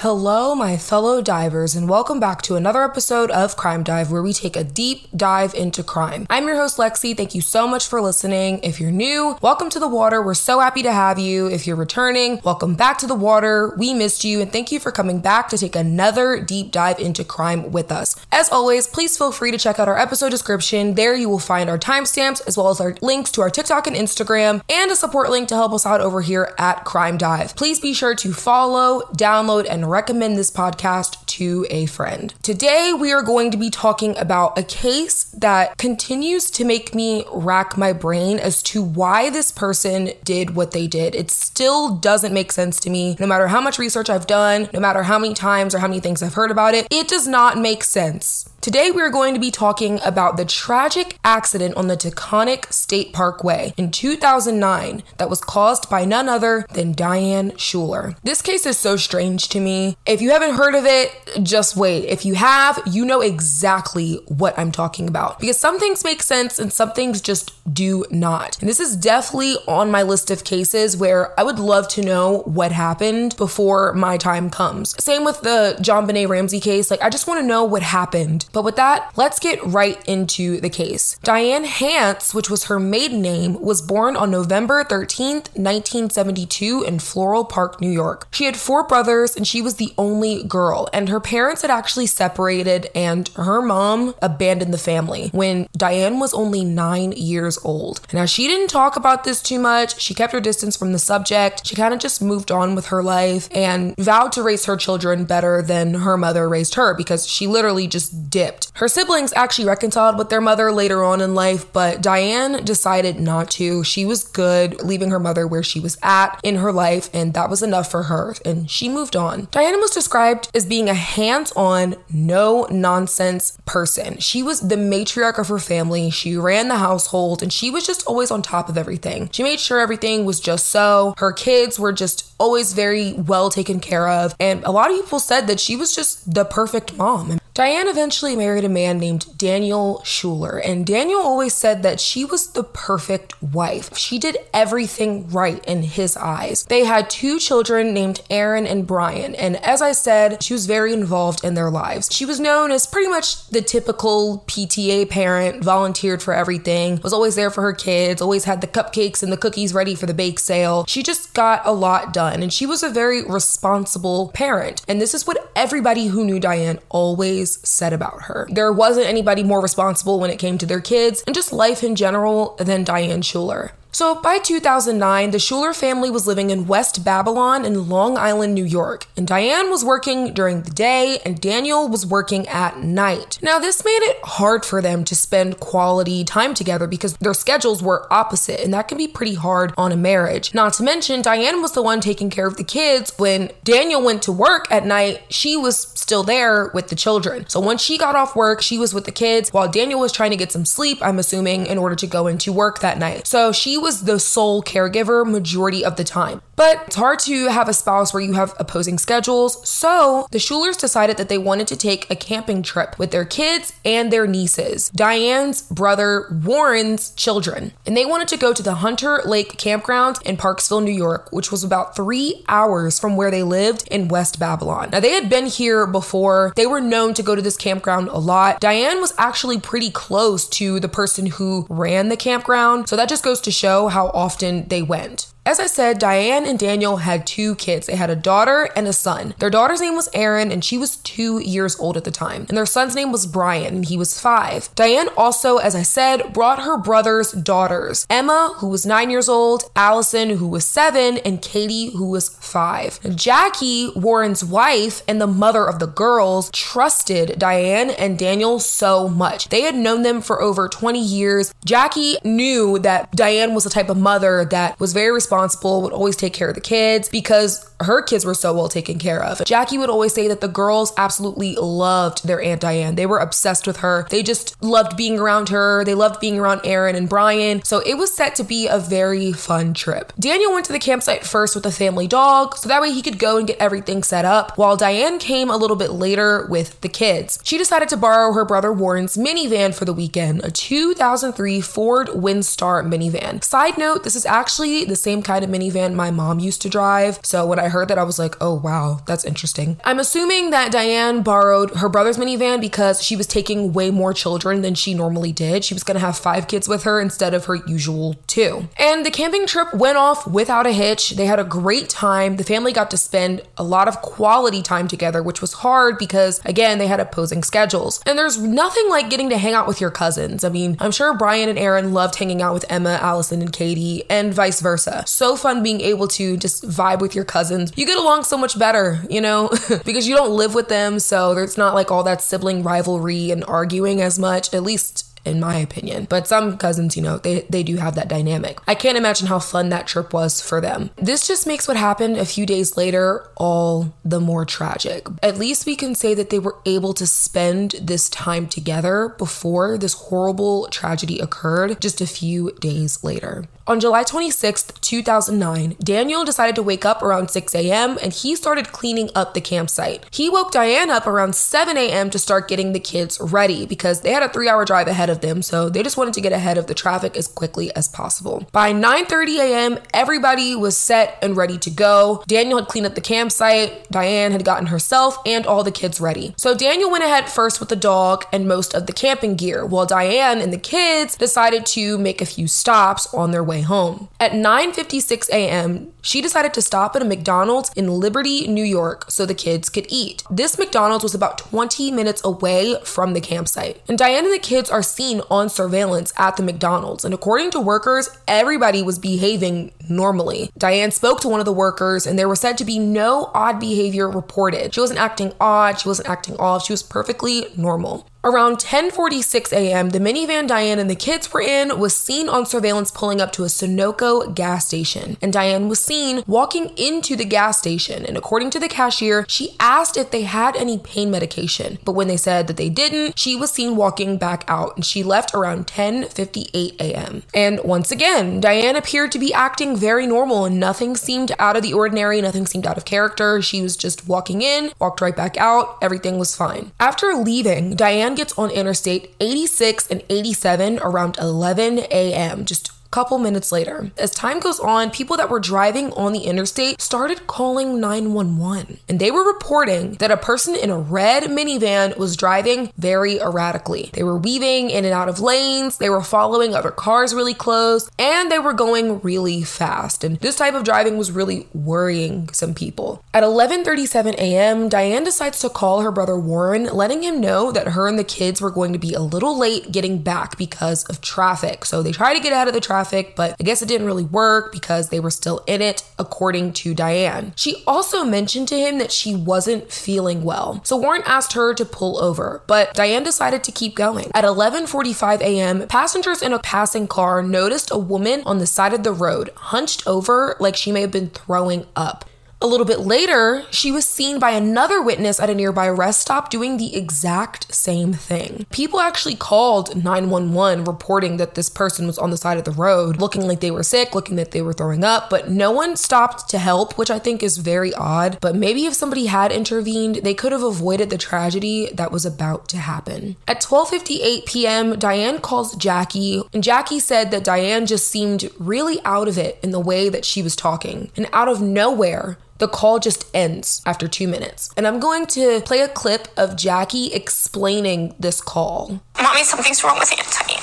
Hello, my fellow divers, and welcome back to another episode of Crime Dive, where we take a deep dive into crime. I'm your host, Lexi. Thank you so much for listening. If you're new, welcome to the water. We're so happy to have you. If you're returning, welcome back to the water. We missed you, and thank you for coming back to take another deep dive into crime with us. As always, please feel free to check out our episode description. There you will find our timestamps, as well as our links to our TikTok and Instagram, and a support link to help us out over here at Crime Dive. Please be sure to follow, download, and recommend this podcast to a friend. Today, we are going to be talking about a case that continues to make me rack my brain as to why this person did what they did. It still doesn't make sense to me, no matter how much research I've done, no matter how many times or how many things I've heard about it. It does not make sense. Today, we are going to be talking about the tragic accident on the Taconic State Parkway in 2009 that was caused by none other than Diane Schuler. This case is so strange to me. If you haven't heard of it, just wait. If you have, you know exactly what I'm talking about because some things make sense and some things just do not. And this is definitely on my list of cases where I would love to know what happened before my time comes. Same with the JonBenét Ramsey case. Like, I just want to know what happened but with that, let's get right into the case. Diane Hance, which was her maiden name, was born on November 13th, 1972, in Floral Park, New York. She had four brothers and she was the only girl, and her parents had actually separated, and her mom abandoned the family when Diane was only nine years old. Now, she didn't talk about this too much, she kept her distance from the subject. She kind of just moved on with her life and vowed to raise her children better than her mother raised her because she literally just did Her siblings actually reconciled with their mother later on in life, but Diane decided not to. She was good leaving her mother where she was at in her life, and that was enough for her, and she moved on. Diane was described as being a hands on, no nonsense person. She was the matriarch of her family, she ran the household, and she was just always on top of everything. She made sure everything was just so. Her kids were just always very well taken care of, and a lot of people said that she was just the perfect mom. Diane eventually married a man named Daniel Schuler, and Daniel always said that she was the perfect wife. She did everything right in his eyes. They had two children named Erin and Brian, and as I said, she was very involved in their lives. She was known as pretty much the typical PTA parent, volunteered for everything, was always there for her kids, always had the cupcakes and the cookies ready for the bake sale. She just got a lot done, and she was a very responsible parent. And this is what everybody who knew Diane always always said about her. There wasn't anybody more responsible when it came to their kids and just life in general than Diane Schuler. So by 2009, the Schuler family was living in West Babylon in Long Island, New York, and Diane was working during the day and Daniel was working at night. Now, this made it hard for them to spend quality time together because their schedules were opposite, and that can be pretty hard on a marriage. Not to mention, Diane was the one taking care of the kids. When Daniel went to work at night, she was still there with the children. So once she got off work, she was with the kids while Daniel was trying to get some sleep, I'm assuming, in order to go into work that night. So she was the sole caregiver majority of the time. But it's hard to have a spouse where you have opposing schedules. So the Schulers decided that they wanted to take a camping trip with their kids and their nieces, Diane's brother Warren's children. And they wanted to go to the Hunter Lake Campground in Parksville, New York, which was about three hours from where they lived in West Babylon. Now, they had been here before. They were known to go to this campground a lot. Diane was actually pretty close to the person who ran the campground. So that just goes to show how often they went. As I said, Diane and Daniel had two kids. They had a daughter and a son. Their daughter's name was Erin, and she was two years old at the time. And their son's name was Brian, and he was five. Diane also, as I said, brought her brother's daughters Emma, who was nine years old, Allison, who was seven, and Katie, who was five. Jackie, Warren's wife and the mother of the girls, trusted Diane and Daniel so much. They had known them for over 20 years. Jackie knew that Diane was the type of mother that was very responsible responsible, would always take care of the kids because her kids were so well taken care of. Jackie would always say that the girls absolutely loved their Aunt Diane. They were obsessed with her. They just loved being around her. They loved being around Erin and Brian. So it was set to be a very fun trip. Daniel went to the campsite first with the family dog, so that way he could go and get everything set up, while Diane came a little bit later with the kids. She decided to borrow her brother Warren's minivan for the weekend, a 2003 Ford Windstar minivan. Side note, this is actually the same same kind of minivan my mom used to drive. So when I heard that, I was like, oh, wow, that's interesting. I'm assuming that Diane borrowed her brother's minivan because she was taking way more children than she normally did. She was going to have five kids with her instead of her usual two. And the camping trip went off without a hitch. They had a great time. The family got to spend a lot of quality time together, which was hard because, again, they had opposing schedules. And there's nothing like getting to hang out with your cousins. I mean, I'm sure Brian and Erin loved hanging out with Emma, Allison, and Katie, and vice versa. So fun being able to just vibe with your cousins. You get along so much better, you know, because you don't live with them. So there's not like all that sibling rivalry and arguing as much, at least in my opinion. But some cousins, you know, they, they do have that dynamic. I can't imagine how fun that trip was for them. This just makes what happened a few days later all the more tragic. At least we can say that they were able to spend this time together before this horrible tragedy occurred just a few days later. On July 26, 2009, Daniel decided to wake up around 6 a.m. and he started cleaning up the campsite. He woke Diane up around 7 a.m. to start getting the kids ready because they had a three hour drive ahead of them, so they just wanted to get ahead of the traffic as quickly as possible. By 9:30 a.m., everybody was set and ready to go. Daniel had cleaned up the campsite, Diane had gotten herself and all the kids ready. So Daniel went ahead first with the dog and most of the camping gear, while Diane and the kids decided to make a few stops on their way way home. At 9:56 a.m., she decided to stop at a McDonald's in Liberty, New York so the kids could eat. This McDonald's was about 20 minutes away from the campsite. And Diane and the kids are seen on surveillance at the McDonald's. And according to workers, everybody was behaving normally. Diane spoke to one of the workers and there was said to be no odd behavior reported. She wasn't acting odd, she wasn't acting off, she was perfectly normal. Around 10:46 a.m., the minivan Diane and the kids were in was seen on surveillance pulling up to a Sunoco gas station, and Diane was seen walking into the gas station. And according to the cashier, she asked if they had any pain medication, but when they said that they didn't, she was seen walking back out, and she left around 10:58 a.m. And once again, Diane appeared to be acting very normal, and nothing seemed out of the ordinary, nothing seemed out of character. She was just walking in, walked right back out, everything was fine. After leaving, Diane gets on Interstate 86 and 87 around 11 a.m., just couple minutes later. As time goes on, people that were driving on the interstate started calling 911 and they were reporting that a person in a red minivan was driving very erratically. They were weaving in and out of lanes, they were following other cars really close, and they were going really fast. And this type of driving was really worrying some people. At 11:37 a.m., Diane decides to call her brother Warren, letting him know that her and the kids were going to be a little late getting back because of traffic. So they try to get out of the traffic traffic, but I guess it didn't really work because they were still in it, according to Diane. She also mentioned to him that she wasn't feeling well. So Warren asked her to pull over, but Diane decided to keep going. At 11:45 a.m., passengers in a passing car noticed a woman on the side of the road, hunched over like she may have been throwing up. A little bit later, she was seen by another witness at a nearby rest stop doing the exact same thing. People actually called 911 reporting that this person was on the side of the road, looking like they were sick, looking that they were throwing up, but no one stopped to help, which I think is very odd. But maybe if somebody had intervened, they could have avoided the tragedy that was about to happen. At 12:58 p.m., Diane calls Jackie, and Jackie said that Diane just seemed really out of it in the way that she was talking. And out of nowhere, the call just ends after two minutes. And I'm going to play a clip of Jackie explaining this call. Mommy, something's wrong with Aunt Diane.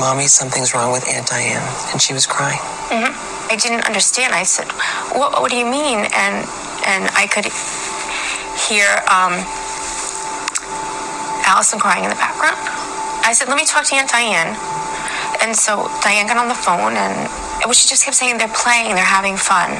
Mommy, something's wrong with Aunt Diane. And she was crying. Mm-hmm. I didn't understand. I said, what, what do you mean? And, and I could hear um, Allison crying in the background. I said, let me talk to Aunt Diane. And so Diane got on the phone and she just kept saying they're playing, they're having fun.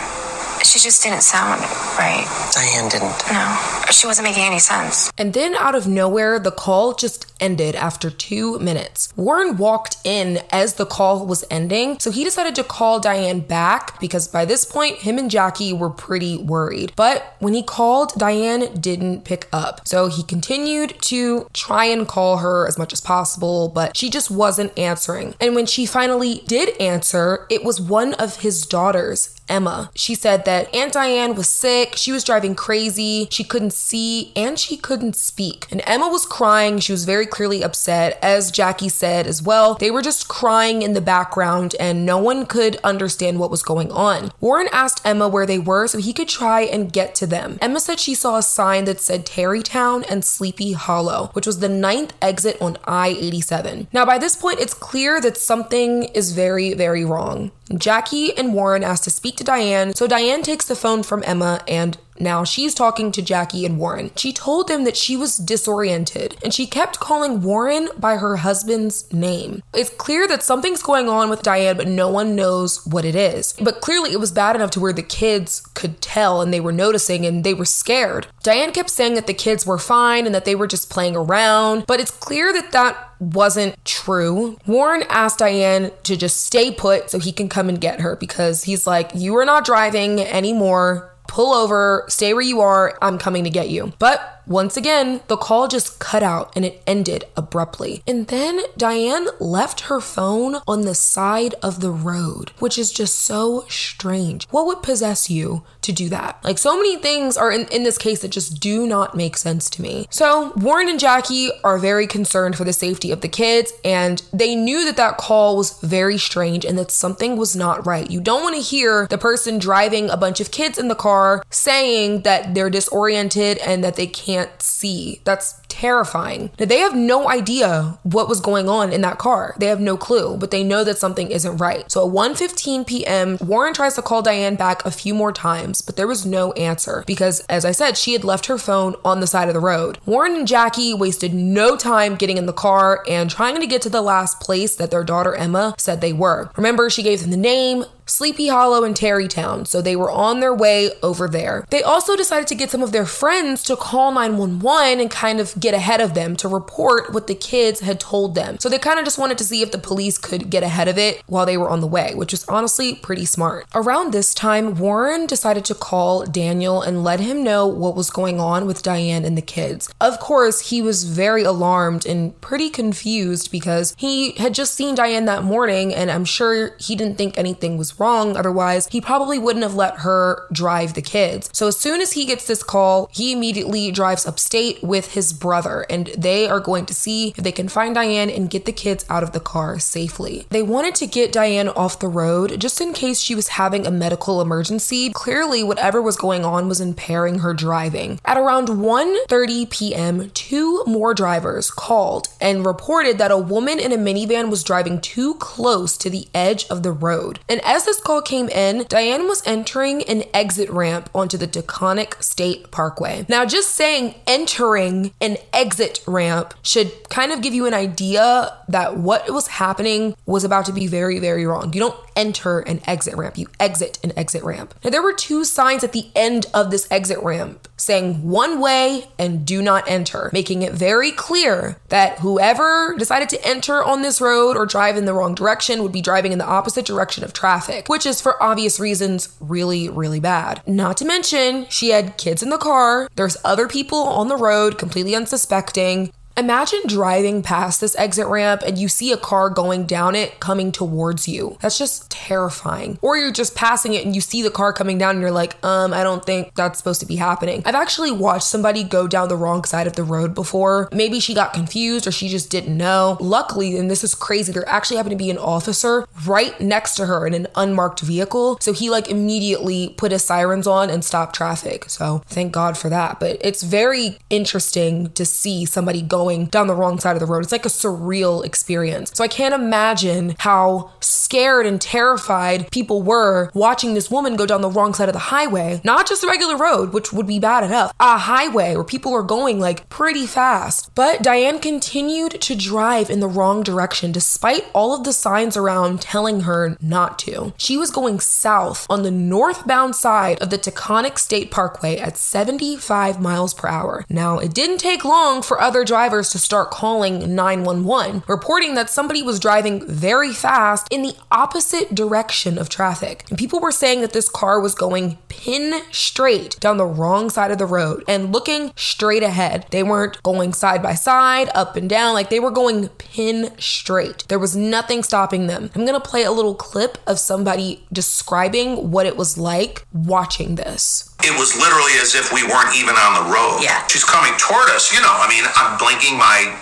She just didn't sound right. Diane didn't. No, she wasn't making any sense. And then out of nowhere, the call just ended after two minutes. Warren walked in as the call was ending, so he decided to call Diane back because by this point, him and Jackie were pretty worried. But when he called, Diane didn't pick up. So he continued to try and call her as much as possible, but she just wasn't answering. And when she finally did answer, it was one of his daughters, Emma. She said that Aunt Diane was sick, she was driving crazy, she couldn't see and she couldn't speak. And Emma was crying. She was very clearly upset, as Jackie said as well. They were just crying in the background and no one could understand what was going on. Warren asked Emma where they were so he could try and get to them. Emma said she saw a sign that said Tarrytown and Sleepy Hollow, which was the ninth exit on I 87. Now, by this point, it's clear that something is very, very wrong. Jackie and Warren asked to speak to Diane, so Diane takes the phone from Emma and now she's talking to Jackie and Warren. She told them that she was disoriented and she kept calling Warren by her husband's name. It's clear that something's going on with Diane, but no one knows what it is. But clearly it was bad enough to where the kids could tell and they were noticing and they were scared. Diane kept saying that the kids were fine and that they were just playing around, but it's clear that that wasn't true. Warren asked Diane to just stay put so he can come and get her because he's like, You are not driving anymore pull over, stay where you are, I'm coming to get you. But once again, the call just cut out and it ended abruptly. And then Diane left her phone on the side of the road, which is just so strange. What would possess you to do that? Like, so many things are in, in this case that just do not make sense to me. So, Warren and Jackie are very concerned for the safety of the kids, and they knew that that call was very strange and that something was not right. You don't want to hear the person driving a bunch of kids in the car saying that they're disoriented and that they can't can't see. That's terrifying. Now, they have no idea what was going on in that car. They have no clue, but they know that something isn't right. So at 1:15 p.m., Warren tries to call Diane back a few more times, but there was no answer because as I said, she had left her phone on the side of the road. Warren and Jackie wasted no time getting in the car and trying to get to the last place that their daughter Emma said they were. Remember, she gave them the name, Sleepy Hollow and Tarrytown, so they were on their way over there. They also decided to get some of their friends to call 911 and kind of get ahead of them to report what the kids had told them. So they kind of just wanted to see if the police could get ahead of it while they were on the way, which was honestly pretty smart. Around this time, Warren decided to call Daniel and let him know what was going on with Diane and the kids. Of course, he was very alarmed and pretty confused because he had just seen Diane that morning and I'm sure he didn't think anything was wrong. Otherwise, he probably wouldn't have let her drive the kids. So as soon as he gets this call, he immediately drives upstate with his brother and they are going to see if they can find Diane and get the kids out of the car safely. They wanted to get Diane off the road just in case she was having a medical emergency. Clearly, whatever was going on was impairing her driving. At around 1:30 p.m., two more drivers called and reported that a woman in a minivan was driving too close to the edge of the road. And as this call came in, Diane was entering an exit ramp onto the Taconic State Parkway. Now, just saying entering an exit ramp should kind of give you an idea that what was happening was about to be very, very wrong. You don't enter an exit ramp, you exit an exit ramp. Now, there were two signs at the end of this exit ramp saying one way and do not enter, making it very clear that whoever decided to enter on this road or drive in the wrong direction would be driving in the opposite direction of traffic, which is for obvious reasons really, really bad. Not to mention, she had kids in the car, there's other people on the road completely unsuspecting. Imagine driving past this exit ramp and you see a car going down it coming towards you. That's just terrifying. Or you're just passing it and you see the car coming down and you're like, um, I don't think that's supposed to be happening. I've actually watched somebody go down the wrong side of the road before. Maybe she got confused or she just didn't know. Luckily, and this is crazy, there actually happened to be an officer right next to her in an unmarked vehicle. So he like immediately put his sirens on and stopped traffic. So thank God for that. But it's very interesting to see somebody go going down the wrong side of the road. It's like a surreal experience. So I can't imagine how scared and terrified people were watching this woman go down the wrong side of the highway, not just a regular road, which would be bad enough, a highway where people are going like pretty fast. But Diane continued to drive in the wrong direction despite all of the signs around telling her not to. She was going south on the northbound side of the Taconic State Parkway at 75 miles per hour. Now, it didn't take long for other drivers drivers to start calling 911, reporting that somebody was driving very fast in the opposite direction of traffic. And people were saying that this car was going pin straight down the wrong side of the road and looking straight ahead. They weren't going side by side, up and down, like they were going pin straight. There was nothing stopping them. I'm gonna play a little clip of somebody describing what it was like watching this. It was literally as if we weren't even on the road. Yeah. She's coming toward us, you know, I mean, I'm blinking my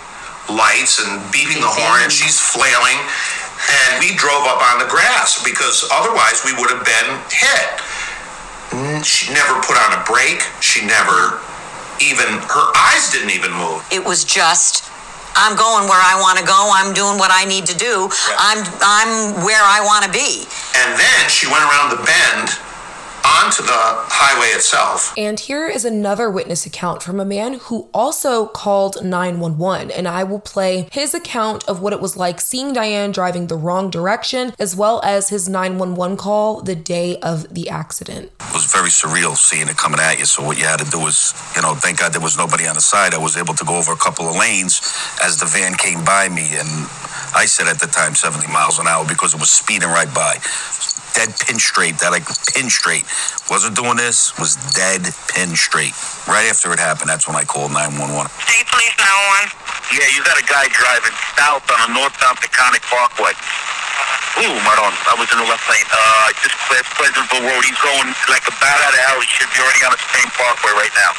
lights and beeping the horn, and she's flailing. And we drove up on the grass because otherwise we would have been hit. She never put on a brake. She never even, her eyes didn't even move. It was just, I'm going where I want to go. I'm doing what I need to do. I'm I'm where I want to be. And then she went around the bend onto the highway itself. And here is another witness account from a man who also called 911. And I will play his account of what it was like seeing Diane driving the wrong direction, as well as his 911 call the day of the accident. It was very surreal seeing it coming at you. So what you had to do was, you know, thank God there was nobody on the side. I was able to go over a couple of lanes as the van came by me, and I said at the time 70 miles an hour because it was speeding right by. Dead pin straight, that like pin straight. Wasn't doing this, was dead pin straight. Right after it happened, that's when I called 911. State Police 911. Yeah, you got a guy driving south on the northbound Taconic Parkway. Ooh, right on. I was in the left lane. Uh, just past Pleasantville Road. He's going like a bat out of hell. He should be already on the same parkway right now.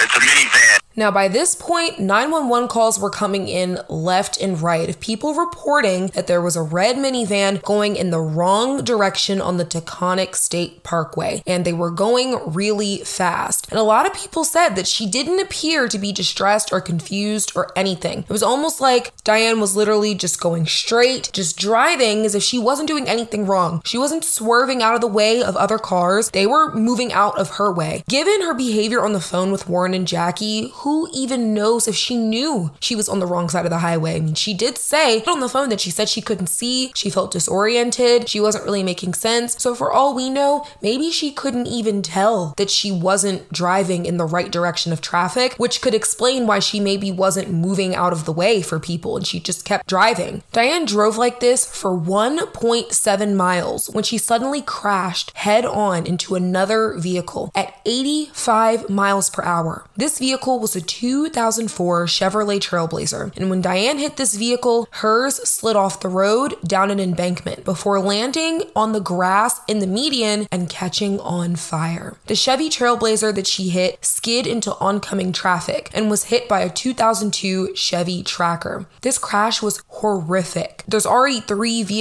It's a minivan. Now, by this point, 911 calls were coming in left and right of people reporting that there was a red minivan going in the wrong direction on the Taconic State Parkway, and they were going really fast. And a lot of people said that she didn't appear to be distressed or confused or anything. It was almost like Diane was literally just going straight, just driving as if she wasn't doing anything wrong. She wasn't swerving out of the way of other cars, they were moving out of her way. Given her behavior on the phone with Warren and Jackie, who even knows if she knew she was on the wrong side of the highway? I mean, she did say on the phone that she said she couldn't see, she felt disoriented, she wasn't really making sense. So, for all we know, maybe she couldn't even tell that she wasn't driving in the right direction of traffic, which could explain why she maybe wasn't moving out of the way for people and she just kept driving. Diane drove like this for 1.7 miles when she suddenly crashed head on into another vehicle at 85 miles per hour. This vehicle was a 2004 Chevrolet Trailblazer, and when Diane hit this vehicle, hers slid off the road down an embankment before landing on the grass in the median and catching on fire. The Chevy Trailblazer that she hit skid into oncoming traffic and was hit by a 2002 Chevy Tracker. This crash was horrific. There's already three vehicles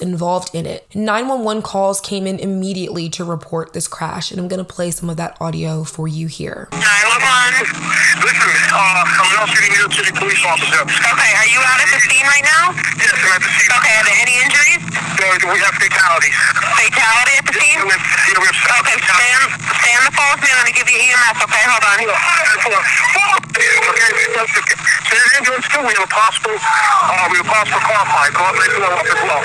involved in it. 911 calls came in immediately to report this crash, and I'm gonna play some of that audio for you here. 911. Listen, uh, I'm an City, New York City police officer. Okay, are you out at the scene right now? Yes, I'm at the scene. Okay, are there any injuries? Uh, we have fatalities. Fatality at the scene? Yeah, we have, yeah, we have Okay, stay on, stay on the phone me. I'm gonna give you EMS, okay? Hold on. Hold on. Okay, that's okay. So the ambulance too, we have a possible, uh, we have a possible car fire. Blow up as well.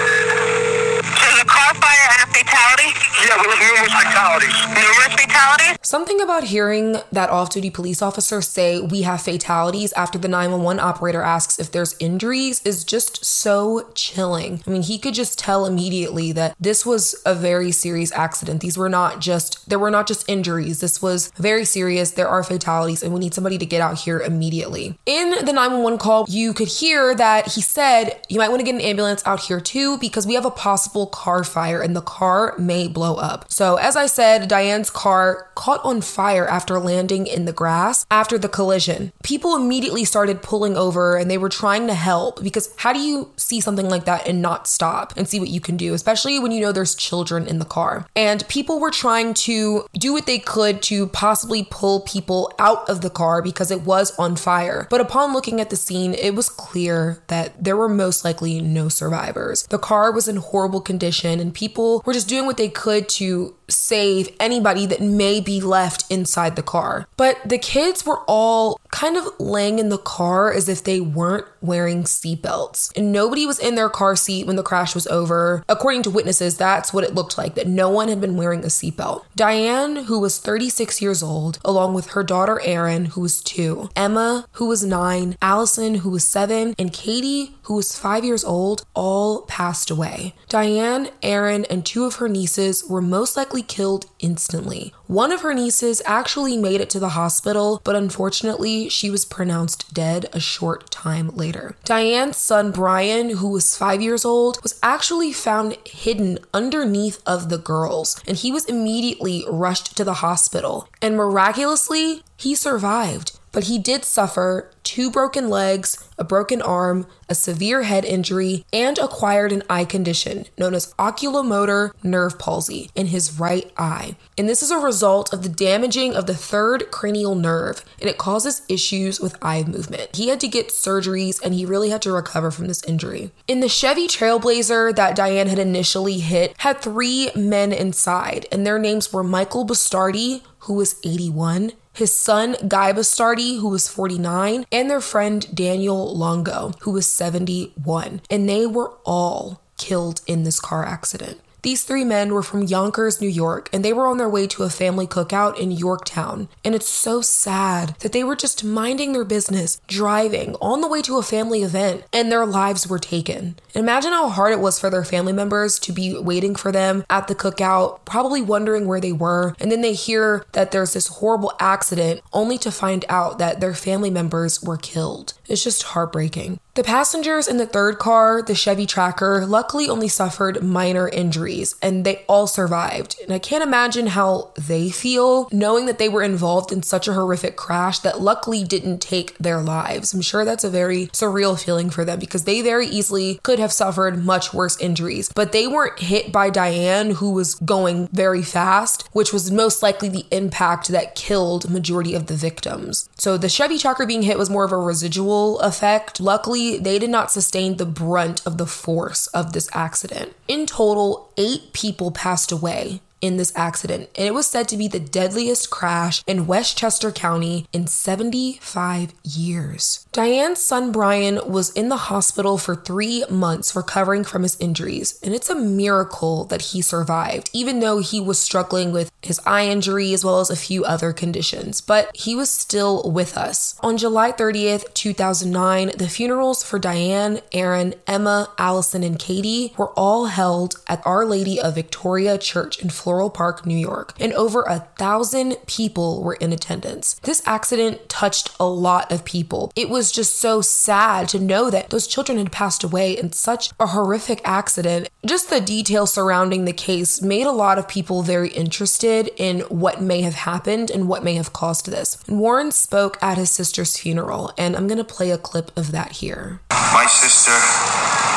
So there's a car fire and a fatality? Yeah, we have numerous fatalities. Numerous fatalities? Something about hearing that off duty police officer say we have fatalities after the 911 operator asks if there's injuries is just so chilling. I mean, he could just tell immediately that this was a very serious accident. These were not just, there were not just injuries. This was very serious. There are fatalities, and we need somebody to get out here immediately. In the 911 call, you could hear that he said, You might want to get an ambulance out here too, because we have a possible car fire and the car may blow up. So, as I said, Diane's car caught on fire after landing in the grass after the collision. People immediately started pulling over and they were trying to help because how do you see something like that and not stop and see what you can do, especially when you know there's children in the car? And people were trying to do what they could to possibly pull people out of the car because it was on fire. But upon looking at the scene, it was clear that there were most likely no survivors. The car was in horrible condition and people were just doing what they could to save anybody that may be left inside the car. But the kids were all kind of laying in the car as if they weren't wearing seatbelts. And nobody was in their car seat when the crash was over. According to witnesses, that's what it looked like, that no one had been wearing a seatbelt. Diane, who was 36 years old, along with her daughter Erin, who was two, Emma, who was nine, Allison, who was seven, and Katie, who was five years old, all passed away. Diane, Erin, and two of her nieces were most likely killed instantly. One of her nieces actually made it to the hospital, but unfortunately, she was pronounced dead a short time later. Diane's son Brian, who was five years old, was actually found hidden underneath of the girls, and he was immediately rushed to the hospital. And miraculously, he survived but he did suffer two broken legs, a broken arm, a severe head injury, and acquired an eye condition known as oculomotor nerve palsy in his right eye. And this is a result of the damaging of the third cranial nerve, and it causes issues with eye movement. He had to get surgeries and he really had to recover from this injury. In the Chevy Trailblazer that Diane had initially hit, had three men inside, and their names were Michael Bastardi, who was 81, his son Guy Bastardi, who was 49, and their friend Daniel Longo, who was 71. And they were all killed in this car accident. These three men were from Yonkers, New York, and they were on their way to a family cookout in Yorktown. And it's so sad that they were just minding their business, driving on the way to a family event, and their lives were taken. Imagine how hard it was for their family members to be waiting for them at the cookout, probably wondering where they were. And then they hear that there's this horrible accident, only to find out that their family members were killed. It's just heartbreaking. The passengers in the third car, the Chevy Tracker, luckily only suffered minor injuries and they all survived. And I can't imagine how they feel knowing that they were involved in such a horrific crash that luckily didn't take their lives. I'm sure that's a very surreal feeling for them because they very easily could have suffered much worse injuries. But they weren't hit by Diane, who was going very fast, which was most likely the impact that killed majority of the victims. So the Chevy Tracker being hit was more of a residual effect. Luckily, they did not sustain the brunt of the force of this accident. In total, eight people passed away in this accident, and it was said to be the deadliest crash in Westchester County in 75 years. Diane's son Brian was in the hospital for three months recovering from his injuries, and it's a miracle that he survived, even though he was struggling with his eye injury as well as a few other conditions. But he was still with us. On July 30th, 2009, the funerals for Diane, Erin, Emma, Allison, and Katie were all held at Our Lady of Victory Church in Florida. Floral Park, New York, and over a thousand people were in attendance. This accident touched a lot of people. It was just so sad to know that those children had passed away in such a horrific accident. Just the details surrounding the case made a lot of people very interested in what may have happened and what may have caused this. Warren spoke at his sister's funeral, and I'm going to play a clip of that here. My sister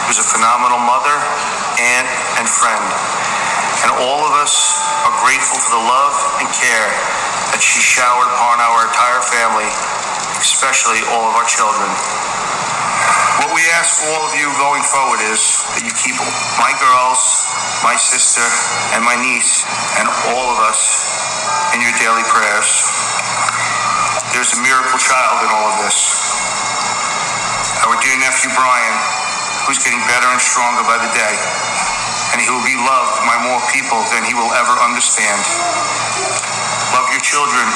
was a phenomenal mother, aunt, and friend and all of us are grateful for the love and care that she showered upon our entire family, especially all of our children. What we ask for all of you going forward is that you keep my girls, my sister, and my niece, and all of us in your daily prayers. There's a miracle child in all of this. Our dear nephew Brian, who's getting better and stronger by the day and he will be loved by more people than he will ever understand. Love your children.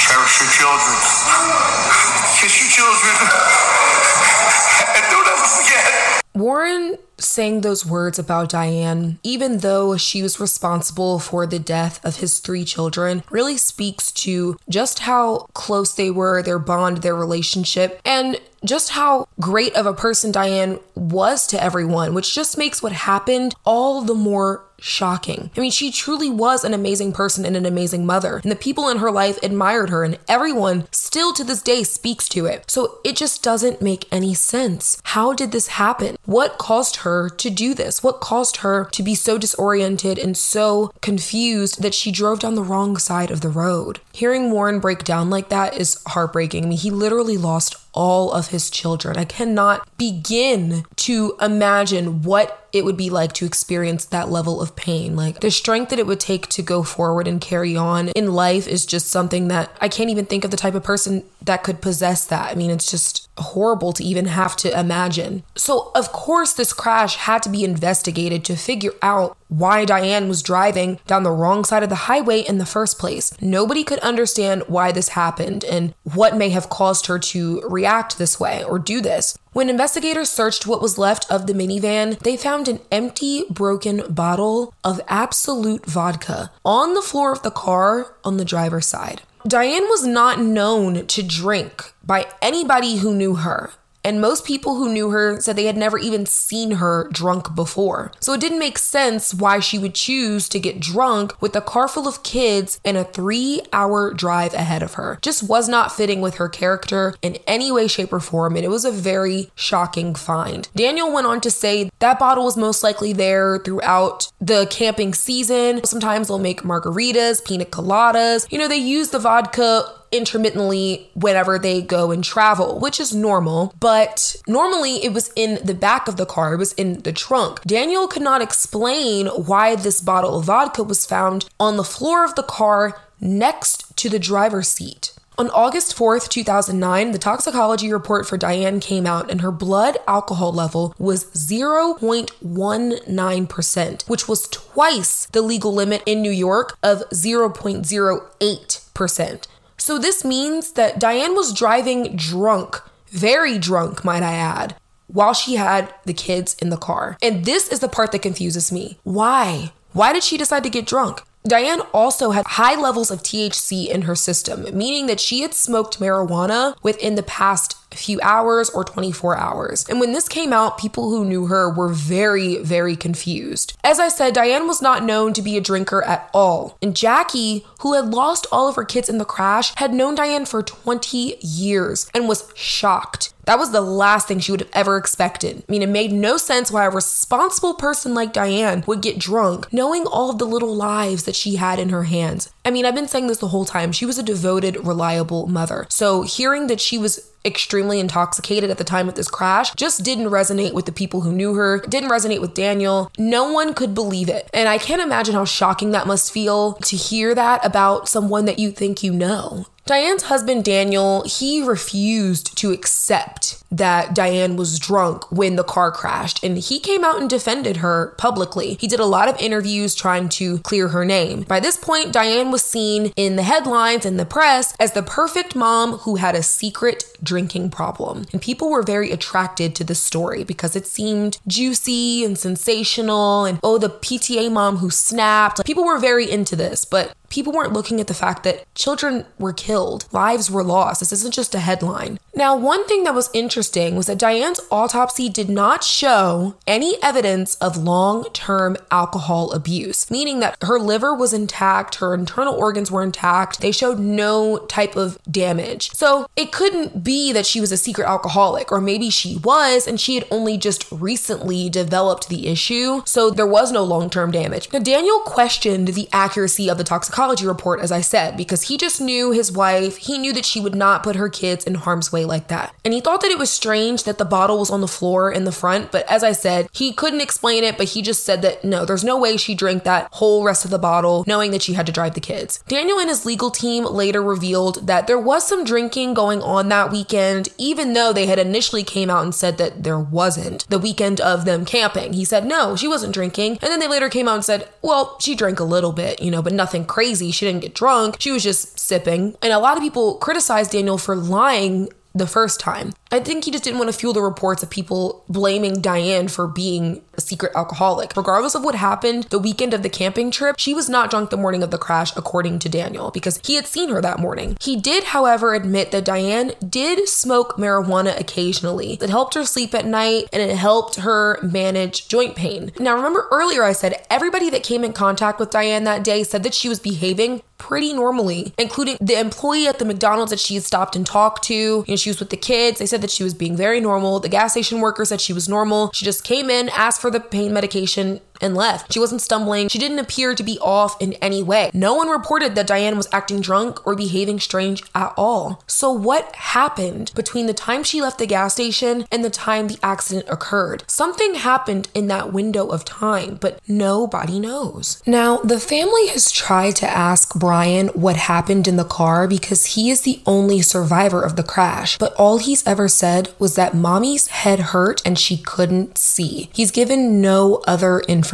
Cherish your children. Kiss your children. and don't ever forget. Warren saying those words about Diane, even though she was responsible for the death of his three children, really speaks to just how close they were, their bond, their relationship, and just how great of a person Diane was to everyone, which just makes what happened all the more shocking. I mean, she truly was an amazing person and an amazing mother, and the people in her life admired her, and everyone still to this day speaks to it. So it just doesn't make any sense. How did this happen? What caused her to do this? What caused her to be so disoriented and so confused that she drove down the wrong side of the road? Hearing Warren break down like that is heartbreaking. I mean, he literally lost all of his children. I cannot begin to imagine what it would be like to experience that level of pain. Like the strength that it would take to go forward and carry on in life is just something that I can't even think of the type of person that could possess that. I mean, it's just horrible to even have to imagine. So, of course, this crash had to be investigated to figure out why Diane was driving down the wrong side of the highway in the first place. Nobody could understand why this happened and what may have caused her to react this way or do this. When investigators searched what was left of the minivan, they found an empty, broken bottle of Absolut vodka on the floor of the car on the driver's side. Diane was not known to drink by anybody who knew her. And most people who knew her said they had never even seen her drunk before. So it didn't make sense why she would choose to get drunk with a car full of kids and a three hour drive ahead of her. Just was not fitting with her character in any way, shape, or form. And it was a very shocking find. Daniel went on to say that bottle was most likely there throughout the camping season. Sometimes they'll make margaritas, pina coladas. You know, they use the vodka intermittently whenever they go and travel, which is normal. But normally it was in the back of the car, it was in the trunk. Daniel could not explain why this bottle of vodka was found on the floor of the car next to the driver's seat. On August 4th, 2009, the toxicology report for Diane came out and her blood alcohol level was 0.19%, which was twice the legal limit in New York of 0.08%. So this means that Diane was driving drunk, very drunk, might I add, while she had the kids in the car. And this is the part that confuses me. Why? Why did she decide to get drunk? Diane also had high levels of THC in her system, meaning that she had smoked marijuana within the past few hours or 24 hours. And when this came out, people who knew her were very, very confused. As I said, Diane was not known to be a drinker at all. And Jackie, who had lost all of her kids in the crash, had known Diane for 20 years and was shocked. That was the last thing she would have ever expected. I mean, it made no sense why a responsible person like Diane would get drunk, knowing all of the little lives that she had in her hands. I mean, I've been saying this the whole time. She was a devoted, reliable mother. So hearing that she was extremely intoxicated at the time of this crash just didn't resonate with the people who knew her, didn't resonate with Daniel. No one could believe it. And I can't imagine how shocking that must feel to hear that about someone that you think you know. Diane's husband, Daniel, he refused to accept that Diane was drunk when the car crashed, and he came out and defended her publicly. He did a lot of interviews trying to clear her name. By this point, Diane was seen in the headlines and the press as the perfect mom who had a secret drinking problem. And people were very attracted to the story because it seemed juicy and sensational, and oh, the PTA mom who snapped. People were very into this, but people weren't looking at the fact that children were killed, lives were lost. This isn't just a headline. Now, one thing that was interesting was that Diane's autopsy did not show any evidence of long term alcohol abuse, meaning that her liver was intact, her internal organs were intact, they showed no type of damage. So it couldn't be that she was a secret alcoholic, or maybe she was and she had only just recently developed the issue, so there was no long term damage. Now, Daniel questioned the accuracy of the toxicology report, as I said, because he just knew his wife, he knew that she would not put her kids in harm's way like that. And he thought that it was strange that the bottle was on the floor in the front, but as I said, he couldn't explain it, but he just said that no, there's no way she drank that whole rest of the bottle knowing that she had to drive the kids. Daniel and his legal team later revealed that there was some drinking going on that weekend, even though they had initially came out and said that there wasn't the weekend of them camping. He said no, she wasn't drinking. And then they later came out and said, well, she drank a little bit, you know, but nothing crazy. She didn't get drunk. She was just sipping. And a lot of people criticized Daniel for lying the first time. I think he just didn't want to fuel the reports of people blaming Diane for being a secret alcoholic. Regardless of what happened the weekend of the camping trip, she was not drunk the morning of the crash, according to Daniel, because he had seen her that morning. He did, however, admit that Diane did smoke marijuana occasionally. It helped her sleep at night and it helped her manage joint pain. Now, remember earlier I said everybody that came in contact with Diane that day said that she was behaving pretty normally, including the employee at the McDonald's that she had stopped and talked to. You know, she with the kids. They said that she was being very normal. The gas station worker said she was normal. She just came in, asked for the pain medication, and left. She wasn't stumbling. She didn't appear to be off in any way. No one reported that Diane was acting drunk or behaving strange at all. So, what happened between the time she left the gas station and the time the accident occurred? Something happened in that window of time, but nobody knows. Now, the family has tried to ask Brian what happened in the car because he is the only survivor of the crash, but all he's ever said was that mommy's head hurt and she couldn't see. He's given no other information.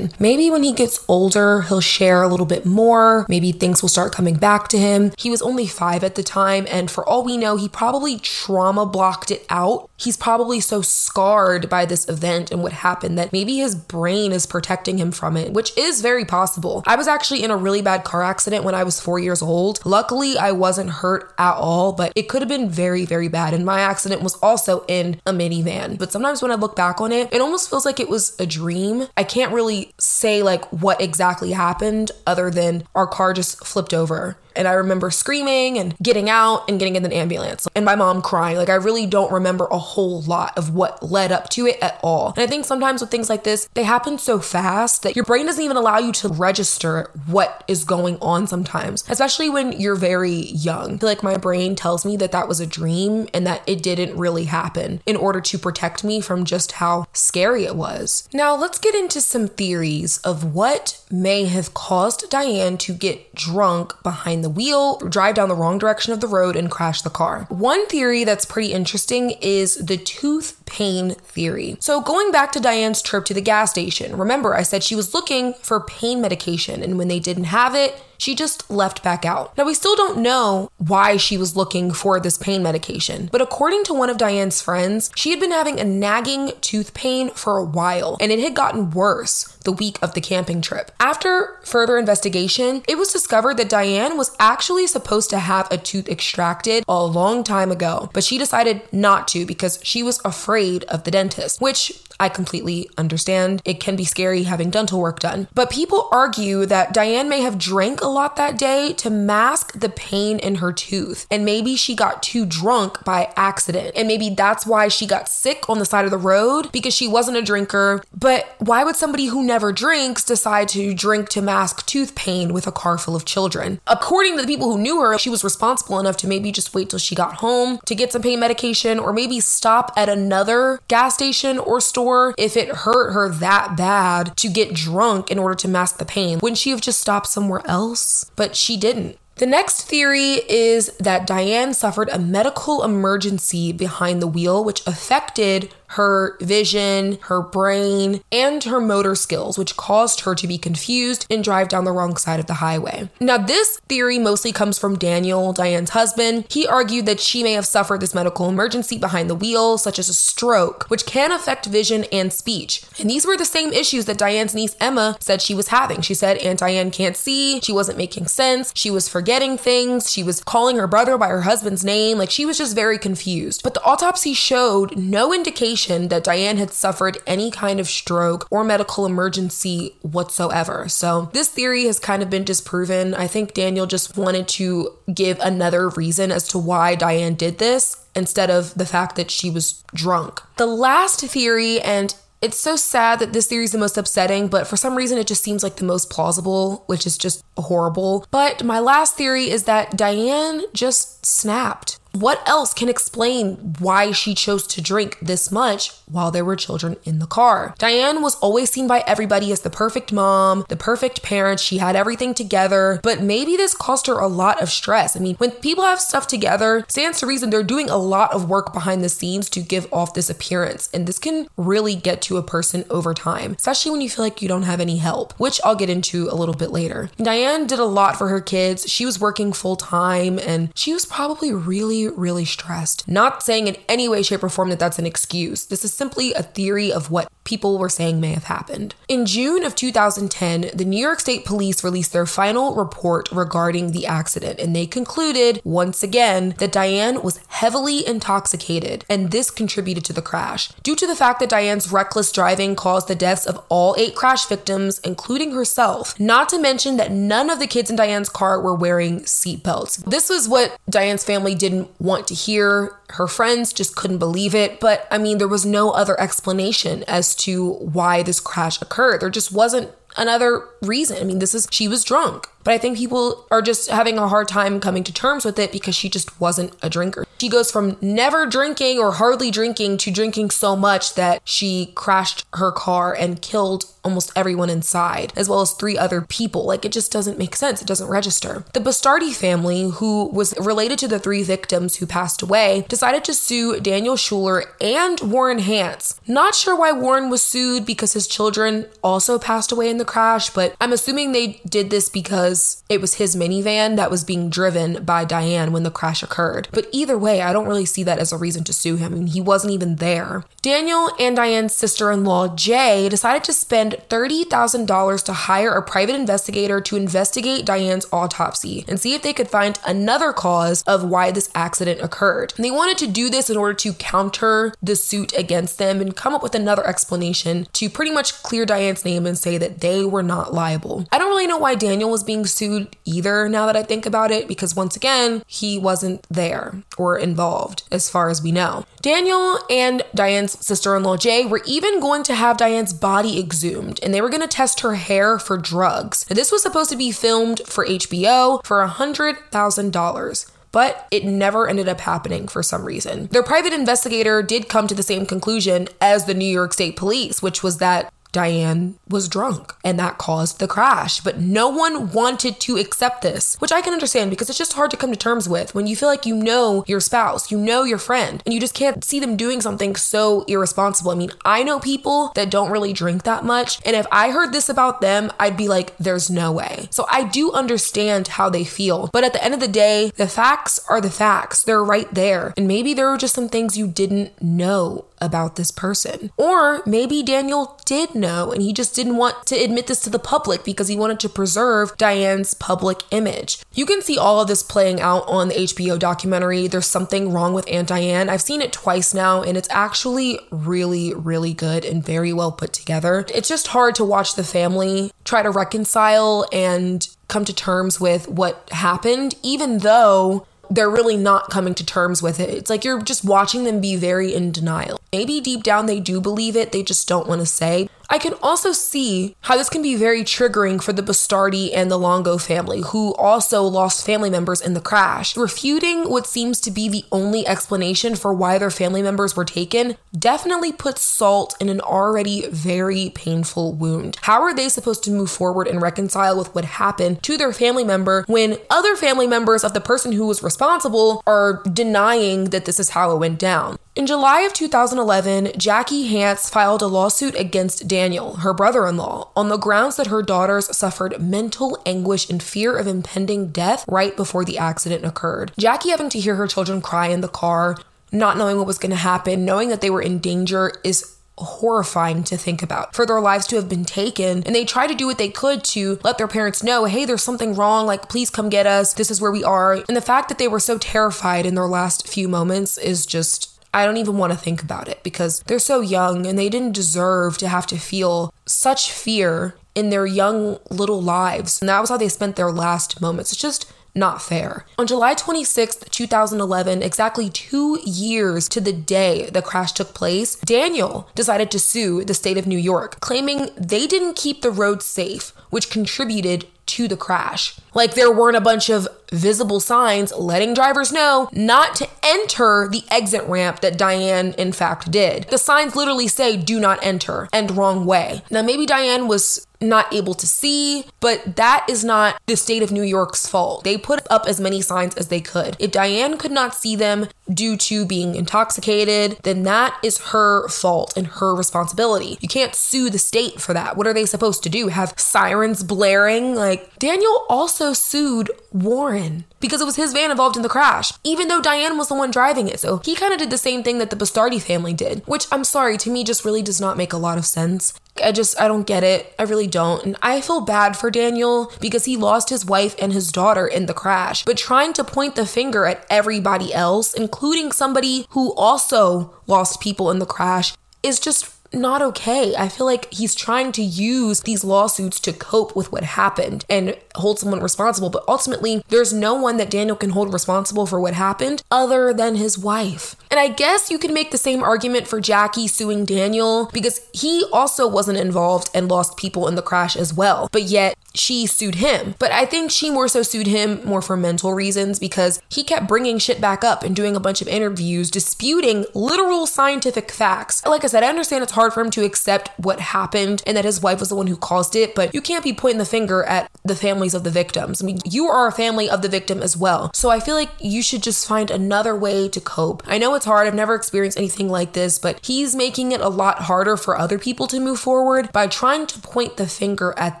Maybe when he gets older, he'll share a little bit more. Maybe things will start coming back to him. He was only five at the time, and for all we know, he probably trauma blocked it out. He's probably so scarred by this event and what happened that maybe his brain is protecting him from it, which is very possible. I was actually in a really bad car accident when I was four years old. Luckily, I wasn't hurt at all, but it could have been very, very bad. And my accident was also in a minivan. But sometimes when I look back on it, it almost feels like it was a dream. I can't really say like what exactly happened other than our car just flipped over and I remember screaming and getting out and getting in an ambulance and my mom crying. Like, I really don't remember a whole lot of what led up to it at all. And I think sometimes with things like this, they happen so fast that your brain doesn't even allow you to register what is going on sometimes, especially when you're very young. Like my brain tells me that that was a dream and that it didn't really happen in order to protect me from just how scary it was. Now, let's get into some theories of what may have caused Diane to get drunk behind the wheel, drive down the wrong direction of the road, and crash the car. One theory that's pretty interesting is the tooth pain theory. So, going back to Diane's trip to the gas station, remember I said she was looking for pain medication, and when they didn't have it, she just left back out. Now, we still don't know why she was looking for this pain medication, but according to one of Diane's friends, she had been having a nagging tooth pain for a while and it had gotten worse the week of the camping trip. After further investigation, it was discovered that Diane was actually supposed to have a tooth extracted a long time ago, but she decided not to because she was afraid of the dentist, which I completely understand. It can be scary having dental work done. But people argue that Diane may have drank a lot that day to mask the pain in her tooth. And maybe she got too drunk by accident. And maybe that's why she got sick on the side of the road because she wasn't a drinker. But why would somebody who never drinks decide to drink to mask tooth pain with a car full of children? According to the people who knew her, she was responsible enough to maybe just wait till she got home to get some pain medication or maybe stop at another gas station or store if it hurt her that bad to get drunk in order to mask the pain. Wouldn't she have just stopped somewhere else? But she didn't. The next theory is that Diane suffered a medical emergency behind the wheel, which affected her vision, her brain, and her motor skills, which caused her to be confused and drive down the wrong side of the highway. Now, this theory mostly comes from Daniel, Diane's husband. He argued that she may have suffered this medical emergency behind the wheel, such as a stroke, which can affect vision and speech. And these were the same issues that Diane's niece Emma said she was having. She said Aunt Diane can't see, she wasn't making sense, she was forgetting things, she was calling her brother by her husband's name, like she was just very confused. But the autopsy showed no indication that Diane had suffered any kind of stroke or medical emergency whatsoever. So this theory has kind of been disproven. I think Daniel just wanted to give another reason as to why Diane did this instead of the fact that she was drunk. The last theory, and it's so sad that this theory is the most upsetting, but for some reason it just seems like the most plausible, which is just horrible. But my last theory is that Diane just snapped. What else can explain why she chose to drink this much while there were children in the car? Diane was always seen by everybody as the perfect mom, the perfect parent. She had everything together, but maybe this caused her a lot of stress. I mean, when people have stuff together, stands to reason they're doing a lot of work behind the scenes to give off this appearance, and this can really get to a person over time, especially when you feel like you don't have any help, which I'll get into a little bit later. Diane did a lot for her kids. She was working full time and she was probably really really, stressed. Not saying in any way, shape, or form that that's an excuse. This is simply a theory of what people were saying may have happened. In June of 2010, the New York State Police released their final report regarding the accident, and they concluded once again that Diane was heavily intoxicated, and this contributed to the crash. Due to the fact that Diane's reckless driving caused the deaths of all eight crash victims, including herself, not to mention that none of the kids in Diane's car were wearing seatbelts. This was what Diane's family didn't want to hear. Her friends just couldn't believe it, but I mean, there was no other explanation as to why this crash occurred. There just wasn't another reason. I mean, this is, she was drunk. But I think people are just having a hard time coming to terms with it because she just wasn't a drinker. She goes from never drinking or hardly drinking to drinking so much that she crashed her car and killed almost everyone inside, as well as three other people. Like, it just doesn't make sense. It doesn't register. The Bastardi family, who was related to the three victims who passed away, decided to sue Daniel Schuler and Warren Hance. Not sure why Warren was sued because his children also passed away in the crash, but I'm assuming they did this because it was his minivan that was being driven by Diane when the crash occurred. But either way, I don't really see that as a reason to sue him. I mean, he wasn't even there. Daniel and Diane's sister in law, Jay, decided to spend $30,000 to hire a private investigator to investigate Diane's autopsy and see if they could find another cause of why this accident occurred. And they wanted to do this in order to counter the suit against them and come up with another explanation to pretty much clear Diane's name and say that they were not liable. I don't really know why Daniel was being sued either now that I think about it, because once again, he wasn't there or involved as far as we know. Daniel and Diane's sister in law Jay were even going to have Diane's body exhumed and they were going to test her hair for drugs. Now, this was supposed to be filmed for HBO for $100,000 but it never ended up happening for some reason. Their private investigator did come to the same conclusion as the New York State Police, which was that Diane was drunk and that caused the crash. But no one wanted to accept this, which I can understand because it's just hard to come to terms with when you feel like you know your spouse, you know your friend, and you just can't see them doing something so irresponsible. I mean, I know people that don't really drink that much, and if I heard this about them, I'd be like, there's no way. So I do understand how they feel, but at the end of the day, the facts are the facts. They're right there. And maybe there were just some things you didn't know about this person. Or maybe Daniel did know and he just didn't want to admit this to the public because he wanted to preserve Diane's public image. You can see all of this playing out on the HBO documentary, There's Something Wrong with Aunt Diane. I've seen it twice now and it's actually really, really good and very well put together. It's just hard to watch the family try to reconcile and come to terms with what happened, even though they're really not coming to terms with it. It's like you're just watching them be very in denial. Maybe deep down they do believe it, they just don't want to say. I can also see how this can be very triggering for the Bastardi and the Longo family, who also lost family members in the crash. Refuting what seems to be the only explanation for why their family members were taken definitely puts salt in an already very painful wound. How are they supposed to move forward and reconcile with what happened to their family member when other family members of the person who was responsible are denying that this is how it went down? In July of 2011, Jackie Hance filed a lawsuit against Daniel, her brother in law, on the grounds that her daughters suffered mental anguish and fear of impending death right before the accident occurred. Jackie having to hear her children cry in the car, not knowing what was going to happen, knowing that they were in danger is horrifying to think about for their lives to have been taken. And they try to do what they could to let their parents know hey there's something wrong. Like please come get us. This is where we are. And the fact that they were so terrified in their last few moments is just I don't even want to think about it because they're so young and they didn't deserve to have to feel such fear in their young little lives. And that was how they spent their last moments. It's just not fair. On July 26th, 2011, exactly two years to the day the crash took place, Daniel decided to sue the state of New York, claiming they didn't keep the roads safe, which contributed to the crash. Like there weren't a bunch of visible signs letting drivers know not to enter the exit ramp that Diane in fact did. The signs literally say do not enter and wrong way. Now maybe Diane was not able to see, but that is not the state of New York's fault. They put up as many signs as they could. If Diane could not see them due to being intoxicated, then that is her fault and her responsibility. You can't sue the state for that. What are they supposed to do? Have sirens blaring? Like, like Daniel also sued Warren because it was his van involved in the crash, even though Diane was the one driving it. So he kind of did the same thing that the Bastardi family did, which I'm sorry, to me just really does not make a lot of sense. I just, I don't get it. I really don't. And I feel bad for Daniel because he lost his wife and his daughter in the crash. But trying to point the finger at everybody else, including somebody who also lost people in the crash, is just not okay. I feel like he's trying to use these lawsuits to cope with what happened and hold someone responsible. But ultimately, there's no one that Daniel can hold responsible for what happened other than his wife. And I guess you can make the same argument for Jackie suing Daniel because he also wasn't involved and lost people in the crash as well. But yet, she sued him. But I think she more so sued him more for mental reasons because he kept bringing shit back up and doing a bunch of interviews disputing literal scientific facts. Like I said, I understand it's hard for him to accept what happened and that his wife was the one who caused it, but you can't be pointing the finger at the families of the victims. I mean, you are a family of the victim as well. So I feel like you should just find another way to cope. I know it's hard. I've never experienced anything like this, but he's making it a lot harder for other people to move forward by trying to point the finger at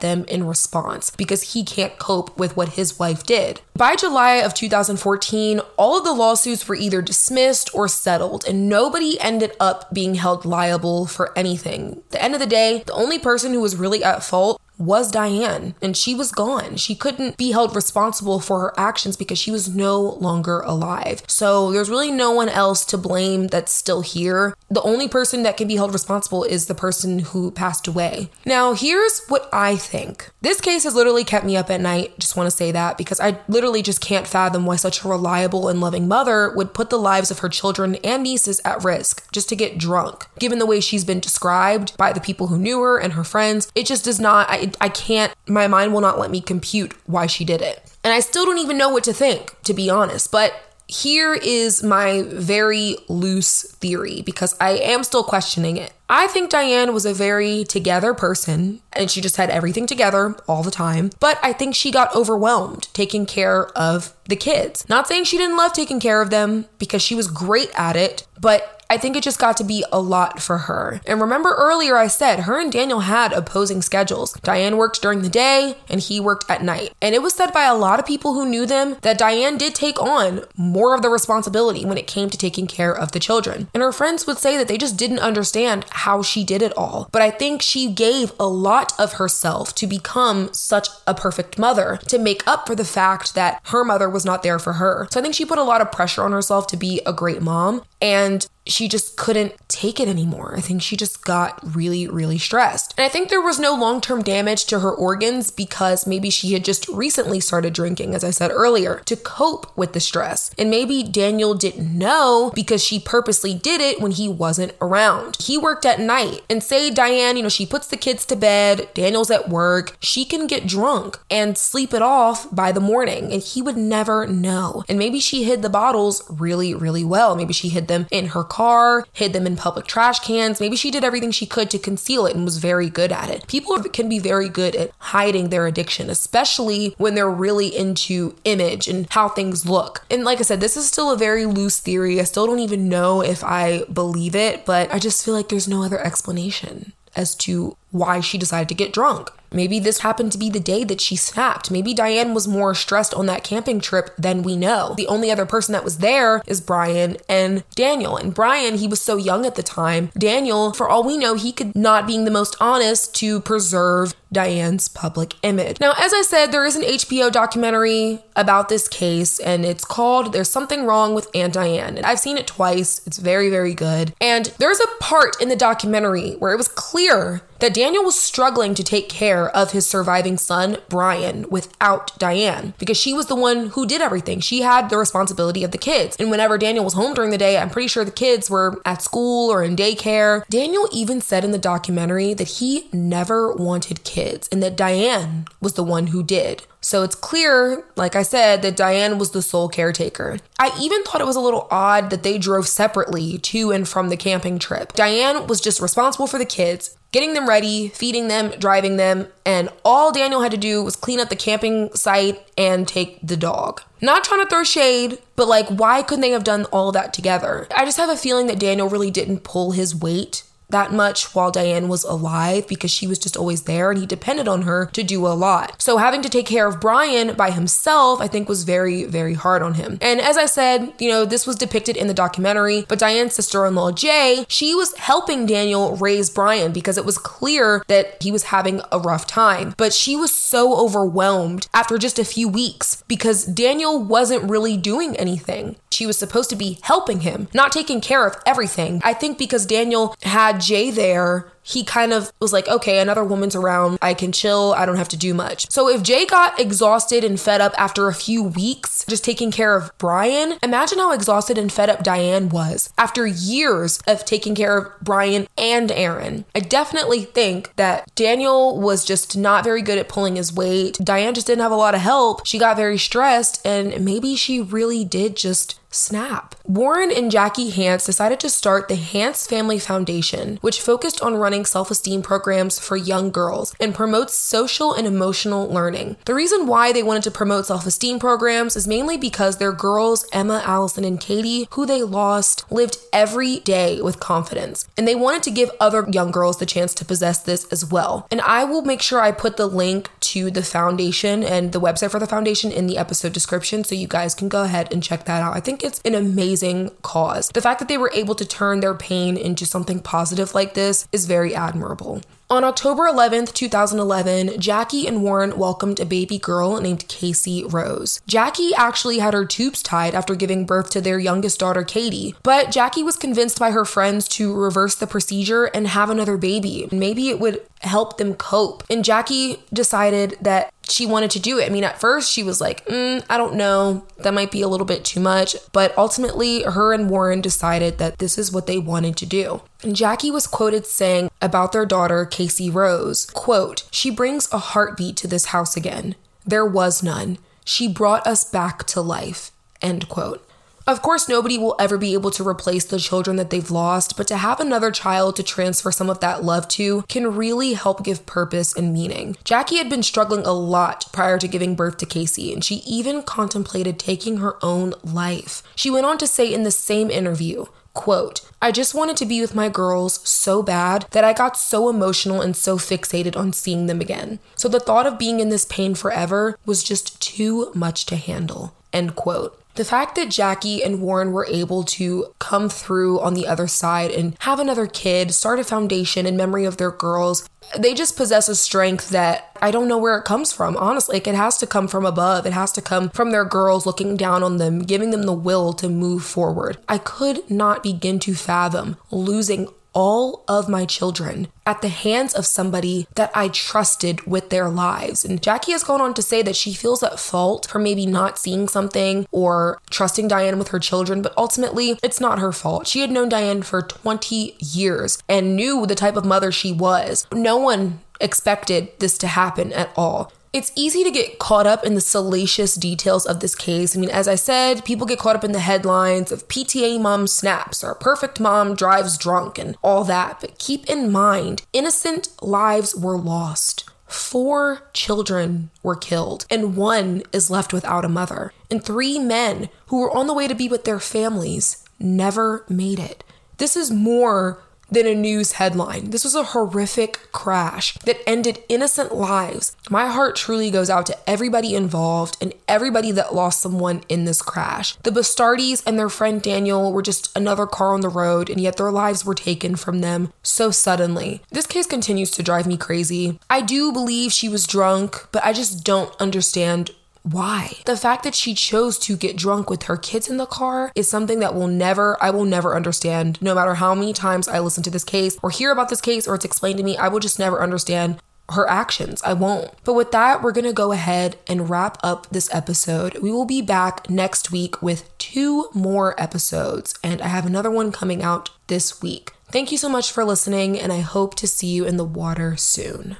them in response response because he can't cope with what his wife did. By July of 2014, all of the lawsuits were either dismissed or settled, and nobody ended up being held liable for anything. At the end of the day, the only person who was really at fault was Diane, and she was gone. She couldn't be held responsible for her actions because she was no longer alive. So there's really no one else to blame that's still here. The only person that can be held responsible is the person who passed away. Now, here's what I think. This case has literally kept me up at night. Just want to say that because I literally just can't fathom why such a reliable and loving mother would put the lives of her children and nieces at risk just to get drunk. Given the way she's been described by the people who knew her and her friends, it just does not. I, I can't, my mind will not let me compute why she did it. And I still don't even know what to think, to be honest. But here is my very loose theory because I am still questioning it. I think Diane was a very together person and she just had everything together all the time. But I think she got overwhelmed taking care of the kids. Not saying she didn't love taking care of them because she was great at it, but I think it just got to be a lot for her. And remember earlier, I said her and Daniel had opposing schedules. Diane worked during the day and he worked at night. And it was said by a lot of people who knew them that Diane did take on more of the responsibility when it came to taking care of the children. And her friends would say that they just didn't understand how she did it all. But I think she gave a lot of herself to become such a perfect mother to make up for the fact that her mother was not there for her. So I think she put a lot of pressure on herself to be a great mom. And she just couldn't take it anymore. I think she just got really, really stressed. And I think there was no long term damage to her organs because maybe she had just recently started drinking, as I said earlier, to cope with the stress. And maybe Daniel didn't know because she purposely did it when he wasn't around. He worked at night. And say Diane, you know, she puts the kids to bed, Daniel's at work, she can get drunk and sleep it off by the morning. And he would never know. And maybe she hid the bottles really, really well. Maybe she hid them in her car, hid them in public trash cans. Maybe she did everything she could to conceal it and was very good at it. People can be very good at hiding their addiction, especially when they're really into image and how things look. And like I said, this is still a very loose theory. I still don't even know if I believe it, but I just feel like there's no other explanation as to why she decided to get drunk. Maybe this happened to be the day that she snapped. Maybe Diane was more stressed on that camping trip than we know. The only other person that was there is Brian and Daniel. And Brian, he was so young at the time. Daniel, for all we know, he could not being the most honest to preserve Diane's public image. Now, as I said, there is an HBO documentary about this case, and it's called There's Something Wrong with Aunt Diane. And I've seen it twice. It's very, very good. And there's a part in the documentary where it was clear that Daniel was struggling to take care of his surviving son, Brian, without Diane, because she was the one who did everything. She had the responsibility of the kids. And whenever Daniel was home during the day, I'm pretty sure the kids were at school or in daycare. Daniel even said in the documentary that he never wanted kids and that Diane was the one who did. So it's clear, like I said, that Diane was the sole caretaker. I even thought it was a little odd that they drove separately to and from the camping trip. Diane was just responsible for the kids, getting them ready, feeding them, driving them, and all Daniel had to do was clean up the camping site and take the dog. Not trying to throw shade, but like, why couldn't they have done all that together? I just have a feeling that Daniel really didn't pull his weight that much while Diane was alive because she was just always there and he depended on her to do a lot. So having to take care of Brian by himself, I think was very, very hard on him. And as I said, you know, this was depicted in the documentary, but Diane's sister in law, Jay, she was helping Daniel raise Brian because it was clear that he was having a rough time. But she was so overwhelmed after just a few weeks because Daniel wasn't really doing anything. She was supposed to be helping him, not taking care of everything. I think because Daniel had Jay there he kind of was like, okay, another woman's around. I can chill. I don't have to do much. So if Jay got exhausted and fed up after a few weeks just taking care of Brian, imagine how exhausted and fed up Diane was after years of taking care of Brian and Erin. I definitely think that Daniel was just not very good at pulling his weight. Diane just didn't have a lot of help. She got very stressed and maybe she really did just snap. Warren and Jackie Hance decided to start the Hance Family Foundation, which focused on running self esteem programs for young girls and promotes social and emotional learning. The reason why they wanted to promote self esteem programs is mainly because their girls, Emma, Allison, and Katie, who they lost, lived every day with confidence. And they wanted to give other young girls the chance to possess this as well. And I will make sure I put the link to the foundation and the website for the foundation in the episode description so you guys can go ahead and check that out. I think it's an amazing cause. The fact that they were able to turn their pain into something positive like this is very admirable. On October 11th, 2011, Jackie and Warren welcomed a baby girl named Casey Rose. Jackie actually had her tubes tied after giving birth to their youngest daughter, Katie, but Jackie was convinced by her friends to reverse the procedure and have another baby. Maybe it would help them cope. And Jackie decided that she wanted to do it. I mean, at first she was like, mm, I don't know, that might be a little bit too much. But ultimately, her and Warren decided that this is what they wanted to do. And Jackie was quoted saying about their daughter, Casey Rose, quote, She brings a heartbeat to this house again. There was none. She brought us back to life. End quote. Of course, nobody will ever be able to replace the children that they've lost, but to have another child to transfer some of that love to can really help give purpose and meaning. Jackie had been struggling a lot prior to giving birth to Casey, and she even contemplated taking her own life. She went on to say in the same interview, Quote, I just wanted to be with my girls so bad that I got so emotional and so fixated on seeing them again. So the thought of being in this pain forever was just too much to handle. End quote. The fact that Jackie and Warren were able to come through on the other side and have another kid, start a foundation in memory of their girls, they just possess a strength that I don't know where it comes from. Honestly, like it has to come from above. It has to come from their girls looking down on them, giving them the will to move forward. I could not begin to fathom losing all of my children at the hands of somebody that I trusted with their lives. And Jackie has gone on to say that she feels at fault for maybe not seeing something or trusting Diane with her children, but ultimately it's not her fault. She had known Diane for 20 years and knew the type of mother she was. No one expected this to happen at all. It's easy to get caught up in the salacious details of this case. I mean, as I said, people get caught up in the headlines of PTA mom snaps or perfect mom drives drunk and all that. But keep in mind, innocent lives were lost. Four children were killed, and one is left without a mother. And three men who were on the way to be with their families never made it. This is more than a news headline. This was a horrific crash that ended innocent lives. My heart truly goes out to everybody involved and everybody that lost someone in this crash. The Bastardis and their friend Daniel were just another car on the road, and yet their lives were taken from them so suddenly. This case continues to drive me crazy. I do believe she was drunk, but I just don't understand why? The fact that she chose to get drunk with her kids in the car is something that will never, I will never understand. No matter how many times I listen to this case or hear about this case or it's explained to me, I will just never understand her actions. I won't. But with that, we're going to go ahead and wrap up this episode. We will be back next week with two more episodes, and I have another one coming out this week. Thank you so much for listening, and I hope to see you in the water soon.